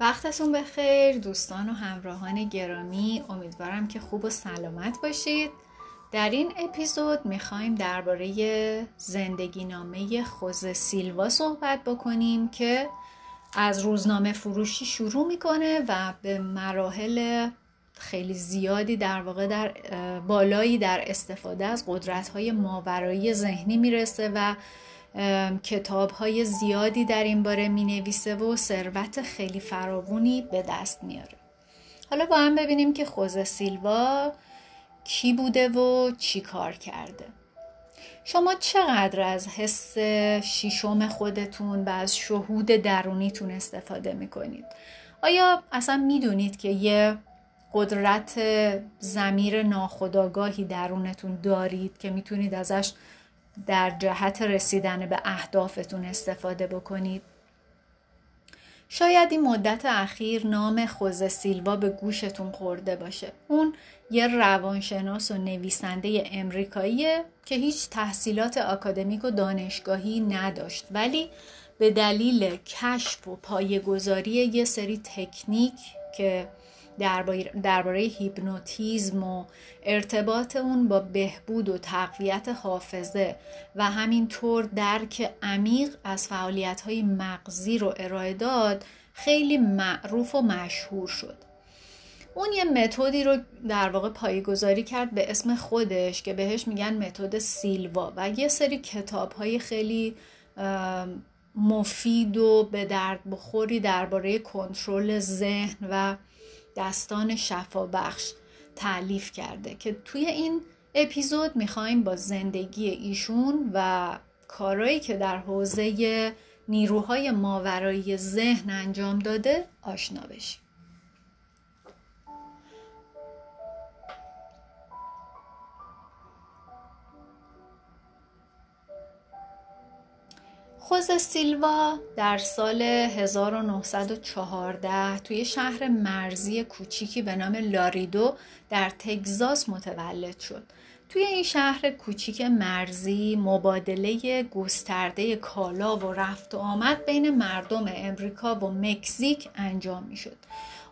وقتتون بخیر دوستان و همراهان گرامی امیدوارم که خوب و سلامت باشید. در این اپیزود می‌خوایم درباره زندگی نامه خوز سیلوا صحبت بکنیم که از روزنامه فروشی شروع می‌کنه و به مراحل خیلی زیادی در واقع در بالایی در استفاده از قدرت های ماورایی ذهنی می‌رسه و کتاب های زیادی در این باره می نویسه و ثروت خیلی فراوونی به دست میاره. حالا با هم ببینیم که خوزه سیلوا کی بوده و چی کار کرده. شما چقدر از حس شیشم خودتون و از شهود درونیتون استفاده می‌کنید؟ آیا اصلا می‌دونید که یه قدرت زمیر ناخداگاهی درونتون دارید که می‌تونید ازش در جهت رسیدن به اهدافتون استفاده بکنید. شاید این مدت اخیر نام خوزه سیلوا به گوشتون خورده باشه. اون یه روانشناس و نویسنده امریکاییه که هیچ تحصیلات آکادمیک و دانشگاهی نداشت ولی به دلیل کشف و پایه‌گذاری یه سری تکنیک که درباره هیپنوتیزم و ارتباط اون با بهبود و تقویت حافظه و همینطور درک عمیق از فعالیت های مغزی رو ارائه داد خیلی معروف و مشهور شد. اون یه متدی رو در واقع پایگذاری کرد به اسم خودش که بهش میگن متد سیلوا و یه سری کتاب های خیلی مفید و به درد بخوری درباره کنترل ذهن و دستان شفا بخش تعلیف کرده که توی این اپیزود می‌خوایم با زندگی ایشون و کارهایی که در حوزه نیروهای ماورایی ذهن انجام داده آشنا بشیم. خوز سیلوا در سال 1914 توی شهر مرزی کوچیکی به نام لاریدو در تگزاس متولد شد. توی این شهر کوچیک مرزی مبادله گسترده کالا و رفت و آمد بین مردم امریکا و مکزیک انجام می شد.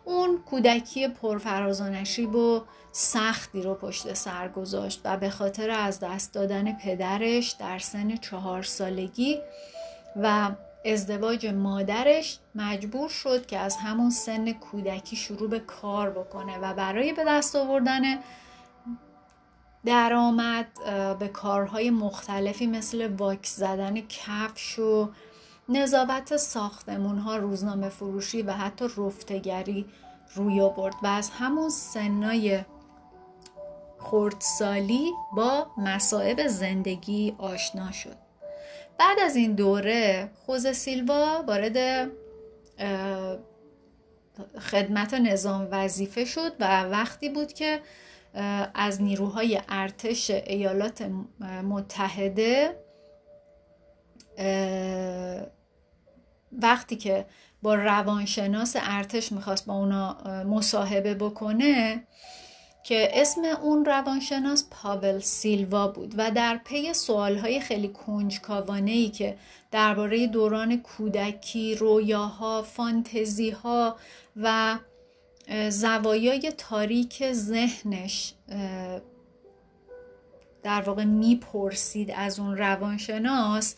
اون کودکی پرفراز و نشیب و سختی رو پشت سر گذاشت و به خاطر از دست دادن پدرش در سن چهار سالگی و ازدواج مادرش مجبور شد که از همون سن کودکی شروع به کار بکنه و برای به دست آوردن درآمد به کارهای مختلفی مثل واکس زدن کفش و نظافت ساختمون روزنامه فروشی و حتی رفتگری روی آورد و از همون سنای خردسالی با مصائب زندگی آشنا شد. بعد از این دوره خوز سیلوا وارد خدمت نظام وظیفه شد و وقتی بود که از نیروهای ارتش ایالات متحده وقتی که با روانشناس ارتش می‌خواست با اونا مصاحبه بکنه که اسم اون روانشناس پاول سیلوا بود و در پی سوالهای خیلی کنجکاوانه ای که درباره دوران کودکی، رویاها، فانتزیها و زوایای تاریک ذهنش در واقع می‌پرسید از اون روانشناس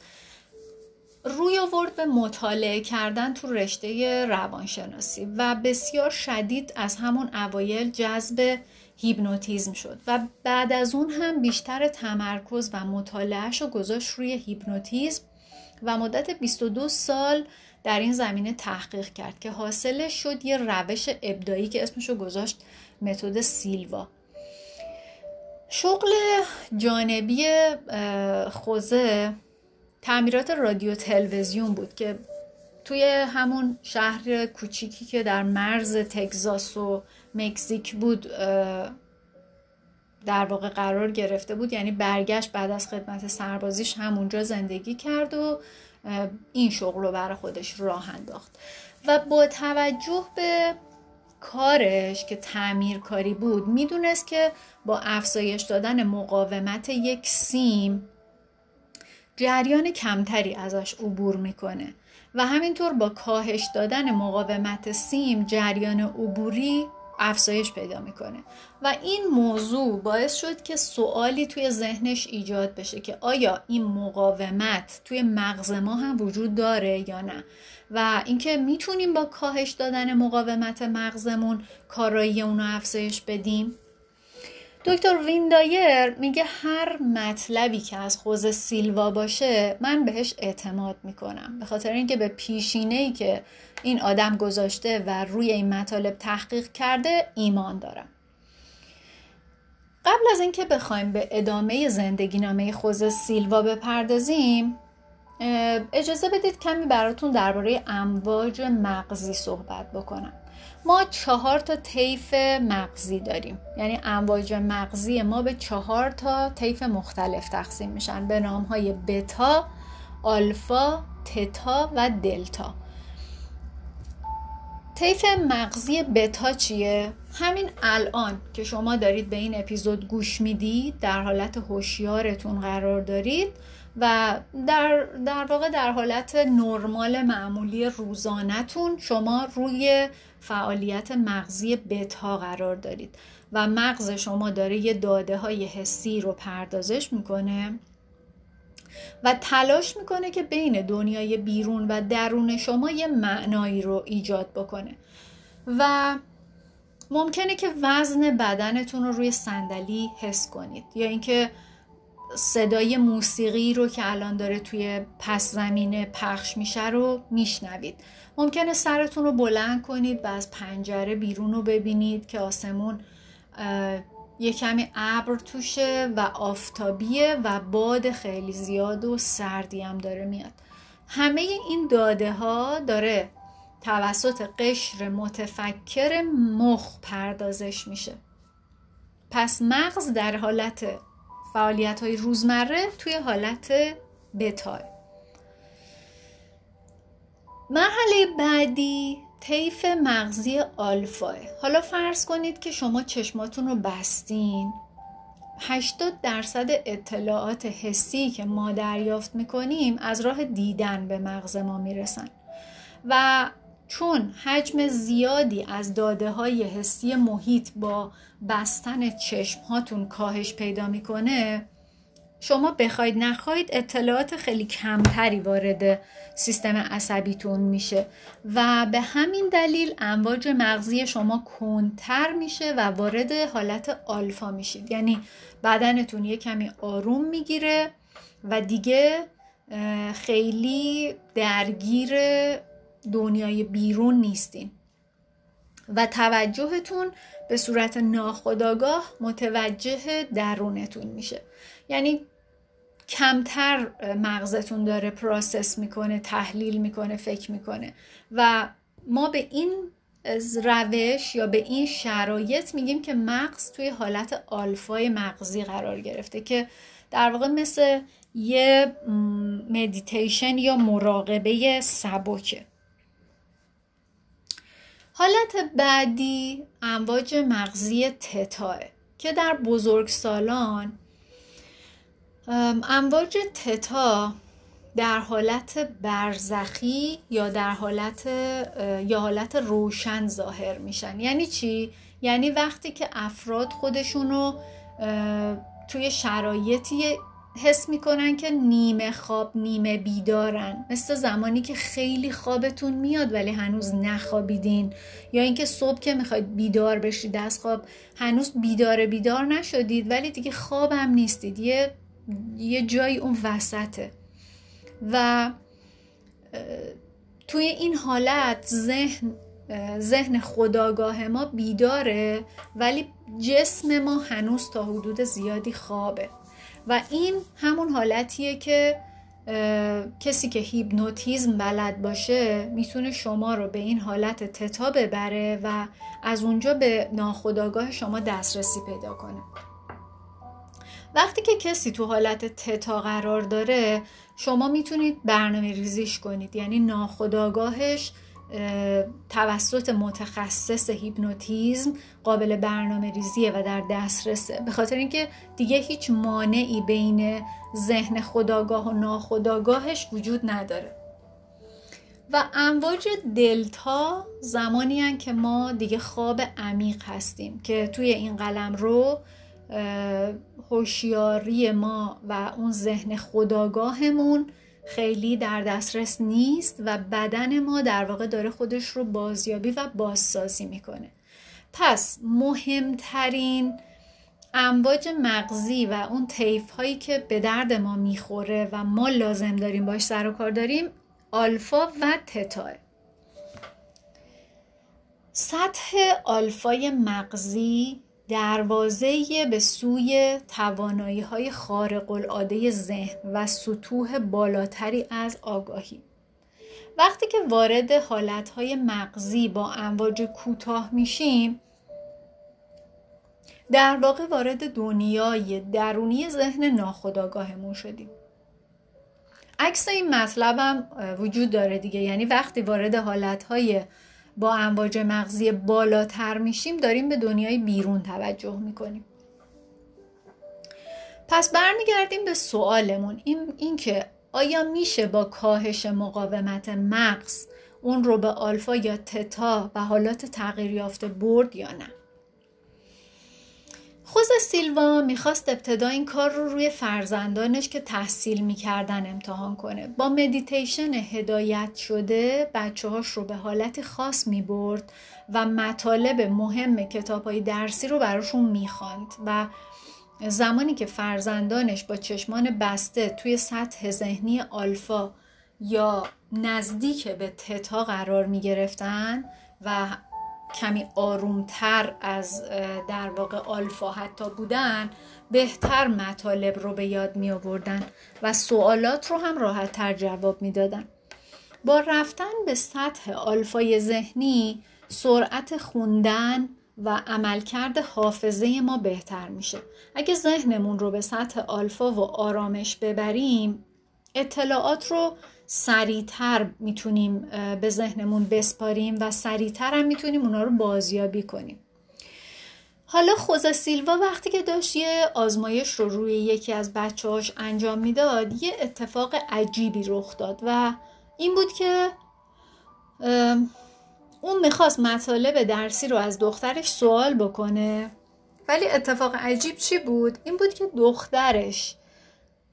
روی آورد به مطالعه کردن تو رشته روانشناسی و بسیار شدید از همون اوایل جذب هیپنوتیزم شد و بعد از اون هم بیشتر تمرکز و مطالعهش رو گذاشت روی هیپنوتیزم و مدت 22 سال در این زمینه تحقیق کرد که حاصلش شد یه روش ابدایی که اسمش رو گذاشت متد سیلوا. شغل جانبی خوزه تعمیرات رادیو تلویزیون بود که توی همون شهر کوچیکی که در مرز تگزاس و مکزیک بود در واقع قرار گرفته بود یعنی برگشت بعد از خدمت سربازیش همونجا زندگی کرد و این شغل رو برای خودش راه انداخت. و با توجه به کارش که تعمیر کاری بود می‌دونست که با افزایش دادن مقاومت یک سیم جریان کمتری ازش عبور می‌کنه و همینطور با کاهش دادن مقاومت سیم جریان عبوری افزایش پیدا می‌کنه. و این موضوع باعث شد که سوالی توی ذهنش ایجاد بشه که آیا این مقاومت توی مغز ما هم وجود داره یا نه؟ و اینکه می‌تونیم با کاهش دادن مقاومت مغزمون کارایی اونو افزایش بدیم؟ دکتر ویندایر میگه هر مطلبی که از خوز سیلوا باشه من بهش اعتماد می‌کنم. به خاطر اینکه به پیشینه ای که این آدم گذاشته و روی این مطالب تحقیق کرده ایمان دارم. قبل از اینکه بخوایم به ادامه زندگی نامه خوز سیلوا بپردازیم اجازه بدید کمی براتون درباره امواج مغزی صحبت بکنم. ما چهار تا طیف مغزی داریم. یعنی امواج مغزی ما به چهار تا طیف مختلف تقسیم میشن. به نام های بتا، آلفا، تتا و دلتا. طیف مغزی بتا چیه؟ همین الان که شما دارید به این اپیزود گوش می‌دید در حالت هوشیارتون قرار دارید و در, در واقع در حالت نرمال معمولی روزانهتون شما روی فعالیت مغزی بتا قرار دارید و مغز شما داره یه داده های حسی رو پردازش می‌کنه و تلاش می‌کنه که بین دنیای بیرون و درون شما یه معنایی رو ایجاد بکنه و ممکنه که وزن بدنتون رو روی صندلی حس کنید یا اینکه صدای موسیقی رو که الان داره توی پس زمینه پخش میشه رو میشنوید. ممکنه سرتون رو بلند کنید و از پنجره بیرون رو ببینید که آسمون یه کمی ابر توشه و آفتابیه و باد خیلی زیاد و سردی هم داره میاد. همه این داده ها داره توسط قشر متفکر مخ پردازش میشه. پس مغز در حالت فعالیت های روزمره توی حالت بتاه مرحله بعدی طیف مغزی آلفاه. حالا فرض کنید که شما چشماتون رو بستین. 80 درصد اطلاعات حسی که ما دریافت می‌کنیم از راه دیدن به مغز ما می‌رسن. و چون حجم زیادی از داده های حسی محیط با بستن چشم هاتون کاهش پیدا می‌کنه شما بخواید نخواهید اطلاعات خیلی کمتری وارد سیستم عصبیتون میشه و به همین دلیل امواج مغزی شما کنتر میشه و وارد حالت آلفا میشید. یعنی بدنتون یه کمی آروم می‌گیره و دیگه خیلی درگیر دنیای بیرون نیستین. و توجهتون به صورت ناخودآگاه متوجه درونتون میشه. یعنی کمتر مغزتون داره process می‌کنه تحلیل می‌کنه فکر می‌کنه. و ما به این روش یا به این شرایط میگیم که مغز توی حالت آلفای مغزی قرار گرفته که در واقع مثل یه مدیتیشن یا مراقبه سبکه. حالت بعدی امواج مغزی تتاه که در بزرگسالان امواج تتا در حالت برزخی یا در حالت یا حالت روشن ظاهر میشن. یعنی چی؟ یعنی وقتی که افراد خودشونو توی شرایطی حس می‌کنن که نیمه خواب نیمه بیدارن. مثل زمانی که خیلی خوابتون میاد ولی هنوز نخوابیدین. یا اینکه صبح که می‌خواید بیدار بشید از خواب هنوز بیدار بیدار نشدید ولی دیگه خوابم نیستید. یه یه جایی اون وسطه. و توی این حالت ذهن ذهن خداگاه ما بیداره ولی جسم ما هنوز تا حدود زیادی خوابه. و این همون حالتیه که کسی که هیپنوتیزم بلد باشه می‌تونه شما رو به این حالت تتا ببره و از اونجا به ناخداگاه شما دسترسی پیدا کنه. وقتی که کسی تو حالت تتا قرار داره شما می‌تونید برنامه ریزیش کنید. یعنی ناخداگاهش توسط متخصص هیپنوتیزم قابل برنامه ریزیه و در دسترسه. به خاطر اینکه دیگه هیچ مانعی بین ذهن خداگاه و ناخداگاهش وجود نداره. و امواج دلتا زمانی هن که ما دیگه خواب عمیق هستیم که توی این قلم رو هوشیاری ما و اون ذهن خداگاهمون خیلی در دسترس نیست و بدن ما در واقع داره خودش رو بازیابی و بازسازی می‌کنه. پس مهمترین امواج مغزی و اون طیف هایی که به درد ما می‌خوره و ما لازم داریم باش سر و کار داریم آلفا و تتا. سطح آلفای مغزی دروازه به سوی توانایی های خارق العاده ذهن و سطوح بالاتری از آگاهی. وقتی که وارد حالتهای مغزی با امواج کوتاه میشیم در واقع وارد دنیای درونی ذهن ناخودآگاهمون شدیم. عکس این مطلبم وجود داره دیگه. یعنی وقتی وارد حالتهای با امواج مغزی بالاتر میشیم داریم به دنیای بیرون توجه می‌کنیم. پس برمیگردیم به سوالمون این, این که آیا میشه با کاهش مقاومت مغز اون رو به آلفا یا تتا و حالات تغییر یافته برد یا نه؟ خوز سیلوا می‌خواست ابتدا این کار رو روی فرزندانش که تحصیل می‌کردن امتحان کنه. با مدیتیشن هدایت شده بچه هاش رو به حالت خاص می‌برد و مطالب مهم کتاب های درسی رو براشون می‌خواند و زمانی که فرزندانش با چشمان بسته توی سطح ذهنی آلفا یا نزدیک به تتا قرار می گرفتن و کمی آرومتر از در واقع آلفا حتی بودن بهتر مطالب رو به یاد می آوردن و سوالات رو هم راحت تر جواب می دادن. با رفتن به سطح آلفای ذهنی سرعت خوندن و عملکرد حافظه ما بهتر میشه اگه ذهنمون رو به سطح آلفا و آرامش ببریم اطلاعات رو سریعتر می‌تونیم به ذهنمون بسپاریم و سریعتر هم می‌تونیم اونا رو بازیابی کنیم حالا خوزه سیلوا وقتی که داشت یه آزمایش رو روی یکی از بچه‌هاش انجام می‌داد یه اتفاق عجیبی رخ داد و این بود که اون می‌خواست مطالب درسی رو از دخترش سوال بکنه ولی اتفاق عجیب چی بود؟ این بود که دخترش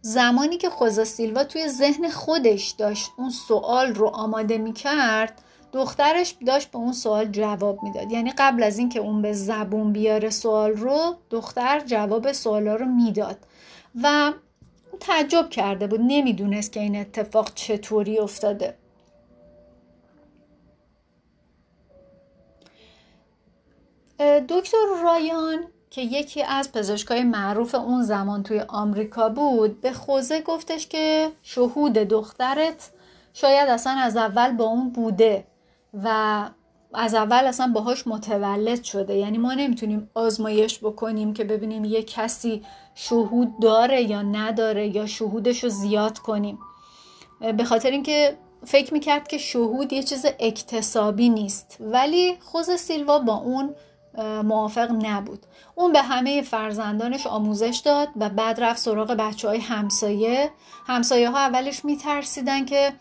زمانی که خوزا سیلوا توی ذهن خودش داشت اون سوال رو آماده می‌کرد دخترش داشت به اون سوال جواب می‌داد. یعنی قبل از اینکه اون به زبون بیاره سوال رو دختر جواب سوالا رو می‌داد. و تعجب کرده بود نمی‌دونست که این اتفاق چطوری افتاده. دکتر رایان که یکی از پزشکای معروف اون زمان توی آمریکا بود به خوزه گفتش که شهود دخترت شاید اصلا از اول با اون بوده و از اول اصلا باهاش متولد شده. یعنی ما نمی‌تونیم آزمایش بکنیم که ببینیم یه کسی شهود داره یا نداره یا شهودش رو زیاد کنیم. به خاطر اینکه فکر می‌کرد که شهود یه چیز اکتسابی نیست. ولی خوز سیلوا با اون موافق نبود. اون به همه فرزندانش آموزش داد و بعد رفت سراغ بچه های همسایه. همسایه ها اولش میترسیدن که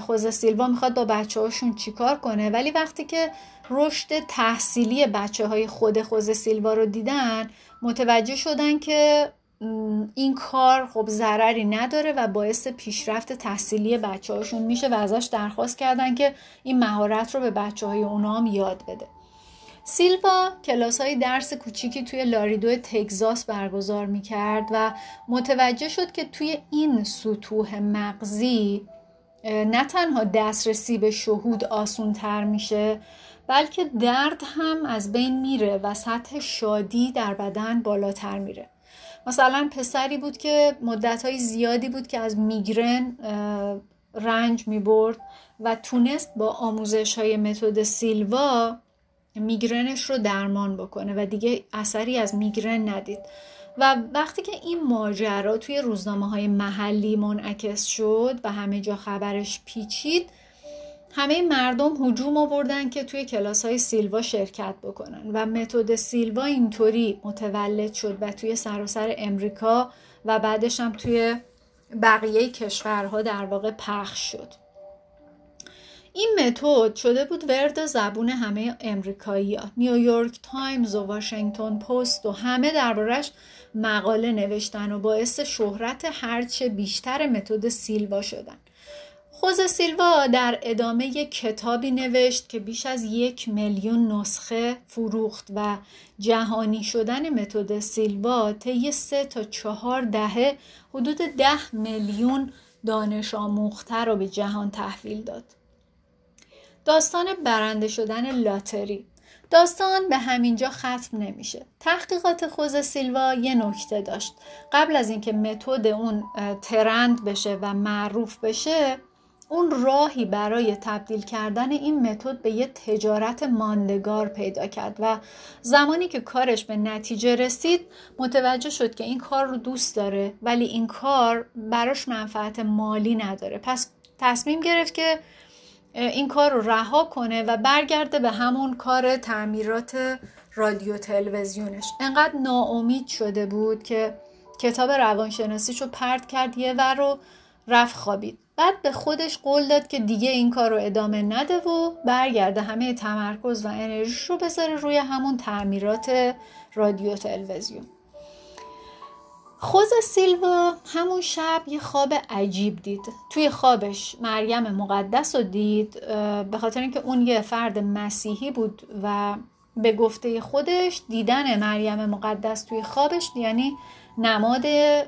خوزه سیلوا می‌خواد با بچه هاشون چیکار کنه. ولی وقتی که رشد تحصیلی بچه های خود خوزه سیلوا رو دیدن متوجه شدن که این کار خب ضرری نداره و باعث پیشرفت تحصیلی بچه هاشون میشه و ازش درخواست کردن که این مهارت رو به بچه های اونا هم یاد بده. سیلوا کلاس های درس کوچیکی توی لاریدو تگزاس برگزار می کرد و متوجه شد که توی این سطوح مغزی نه تنها دسترسی به شهود آسون تر میشه بلکه درد هم از بین میره و سطح شادی در بدن بالاتر میره. مثلا پسری بود که مدت زیادی بود که از میگرن رنج می برد و تونست با آموزش های متد سیلوا میگرنش رو درمان بکنه و دیگه اثری از میگرن ندید. و وقتی که این ماجرا توی روزنامه های محلی منعکس شد و همه جا خبرش پیچید همه مردم هجوم آوردن که توی کلاس های سیلوا شرکت بکنن. و متد سیلوا اینطوری متولد شد و توی سراسر امریکا و بعدش هم توی بقیه کشورها در واقع پخش شد. این متد شده بود ورد زبون همه امریکایی ها. نیویورک تایمز و واشنگتن پست و همه دربارش مقاله نوشتن و باعث شهرت هرچه بیشتر متد سیلوا شدن خوز سیلوا در ادامه یک کتابی نوشت که بیش از یک میلیون نسخه فروخت و جهانی شدن متد سیلوا طی سه تا چهار دهه حدود ده میلیون دانش آموخته را به جهان تحویل داد. داستان برنده شدن لاتری. داستان به همینجا ختم نمیشه. تحقیقات خوز سیلوا یه نکته داشت. قبل از اینکه متد اون ترند بشه و معروف بشه اون راهی برای تبدیل کردن این متد به یه تجارت ماندگار پیدا کرد و زمانی که کارش به نتیجه رسید متوجه شد که این کار رو دوست داره ولی این کار براش منفعت مالی نداره. پس تصمیم گرفت که این کار رو رها کنه و برگرده به همون کار تعمیرات رادیو تلویزیونش. انقدر ناامید شده بود که کتاب روانشناسیشو پرت کرد یه ور رو رفت خوابید. بعد به خودش قول داد که دیگه این کار رو ادامه نده و برگرده همه تمرکز و انرژیش رو بذاره روی همون تعمیرات رادیو تلویزیون. خوز سیلوا همون شب یه خواب عجیب دید. توی خوابش مریم مقدس رو دید به خاطر اینکه اون یه فرد مسیحی بود و به گفته خودش دیدن مریم مقدس توی خوابش یعنی نماد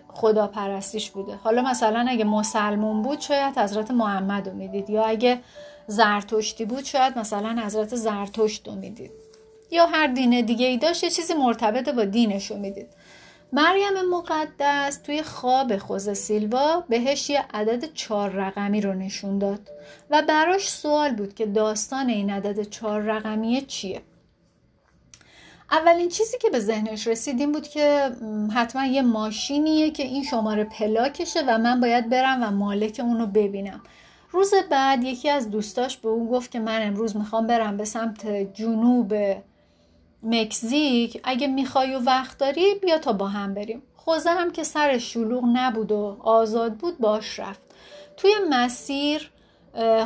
خداپرستیش بوده. حالا مثلا اگه مسلمون بود شاید حضرت محمد رو می‌دید. یا اگه زرتشتی بود شاید مثلا حضرت زرتشت رو می‌دید. یا هر دین دیگه ای داشت یه چیزی مرتبط با دینش رو می‌دید. مریم مقدس توی خواب خوز سیلوا بهش یه عدد چهار رقمی رو نشون داد و براش سوال بود که داستان این عدد چهار رقمیه چیه. اولین چیزی که به ذهنش رسید این بود که حتما یه ماشینیه که این شماره پلاکشه و من باید برم و مالک اونو ببینم. روز بعد یکی از دوستاش به اون گفت که من امروز می‌خوام برم به سمت جنوب مکزیک اگه می‌خوای و وقت داری بیا تا با هم بریم. خوزه هم که سر شلوغ نبود و آزاد بود باش رفت. توی مسیر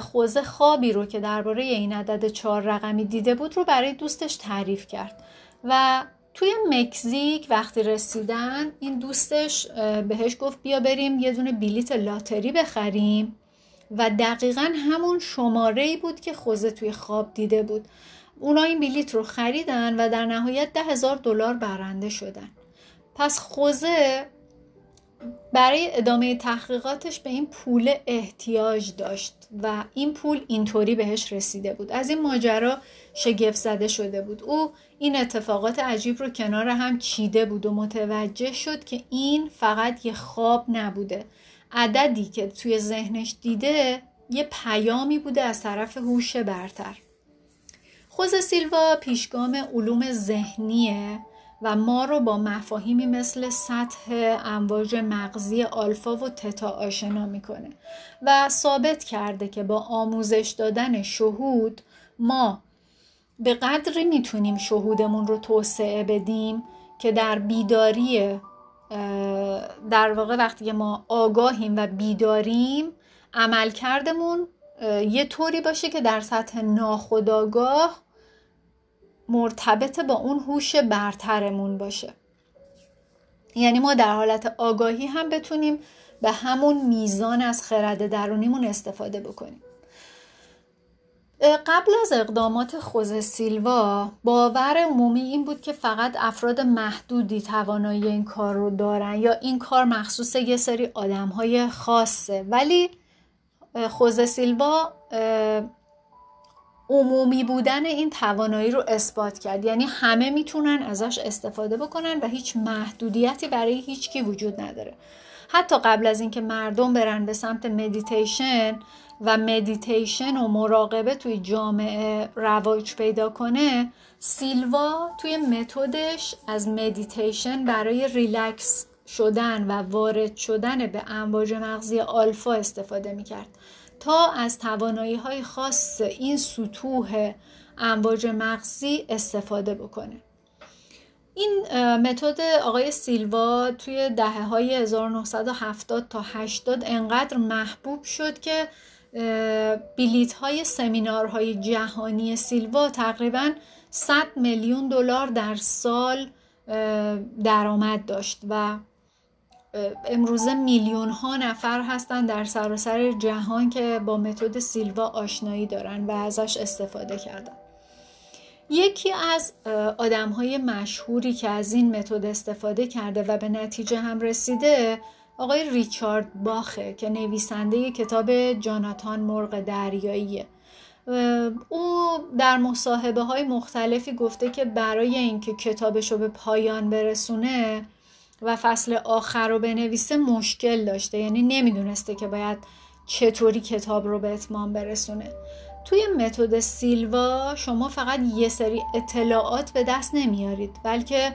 خوزه خوابی رو که درباره این عدد چهار رقمی دیده بود رو برای دوستش تعریف کرد. و توی مکزیک وقتی رسیدن این دوستش بهش گفت بیا بریم یه دونه بلیت لاتری بخریم. و دقیقا همون شماره بود که خوزه توی خواب دیده بود. اونا این بلیت رو خریدن و در نهایت ده هزار دلار برنده شدن. پس خوزه برای ادامه تحقیقاتش به این پول احتیاج داشت و این پول اینطوری بهش رسیده بود. از این ماجرا شگفت زده شده بود. او این اتفاقات عجیب رو کنار هم چیده بود و متوجه شد که این فقط یه خواب نبوده. عددی که توی ذهنش دیده یه پیامی بوده از طرف هوش برتر. خوز سیلوا پیشگام علوم ذهنیه و ما رو با مفاهیمی مثل سطح امواج مغزی آلفا و تتا آشنا می‌کنه و ثابت کرده که با آموزش دادن شهود ما به قدری می‌تونیم شهودمون رو توسعه بدیم که در بیداری در واقع وقتی ما آگاهیم و بیداریم عملکردمون یه طوری باشه که در سطح ناخودآگاه مرتبط با اون هوش برترمون باشه. یعنی ما در حالت آگاهی هم بتونیم به همون میزان از خرد درونیمون استفاده بکنیم. قبل از اقدامات خوز سیلوا باور عمومی این بود که فقط افراد محدودی توانایی این کار رو دارن یا این کار مخصوص یه سری آدم های خاصه. ولی خوز سیلوا عمومی بودن این توانایی رو اثبات کرد. یعنی همه می‌تونن ازش استفاده بکنن و هیچ محدودیتی برای هیچ کی وجود نداره. حتی قبل از اینکه مردم برن به سمت مدیتیشن و مدیتیشن و مراقبه توی جامعه رواج پیدا کنه سیلوا توی متدش از مدیتیشن برای ریلکس شدن و وارد شدن به امواج مغزی آلفا استفاده می‌کرد تا از توانایی های خاص این سطوح امواج مغزی استفاده بکنه. این متد آقای سیلوا توی دهه های 1970 تا 80 انقدر محبوب شد که بلیت های سمینارهای جهانی سیلوا تقریبا 100 میلیون دلار در سال درآمد داشت و امروزه میلیون ها نفر هستن در سراسر جهان که با متد سیلوا آشنایی دارن و ازش استفاده کردن. یکی از آدم های مشهوری که از این متد استفاده کرده و به نتیجه هم رسیده آقای ریچارد باخه که نویسنده کتاب جاناتان مرغ دریاییه. او در مصاحبه های مختلفی گفته که برای اینکه کتابش رو به پایان برسونه و فصل آخر رو بنویسه مشکل داشته. یعنی نمی‌دونسته که باید چطوری کتاب رو به اتمام برسونه. توی متد سیلوا شما فقط یه سری اطلاعات به دست نمیارید بلکه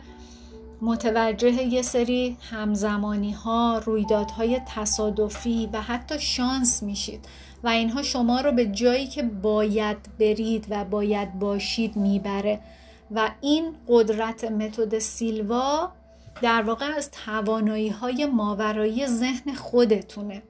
متوجه یه سری همزمانی ها رویدادهای تصادفی و حتی شانس میشید. و اینها شما رو به جایی که باید برید و باید باشید می‌بره. و این قدرت متد سیلوا در واقع از توانایی های ماورایی ذهن خودتونه.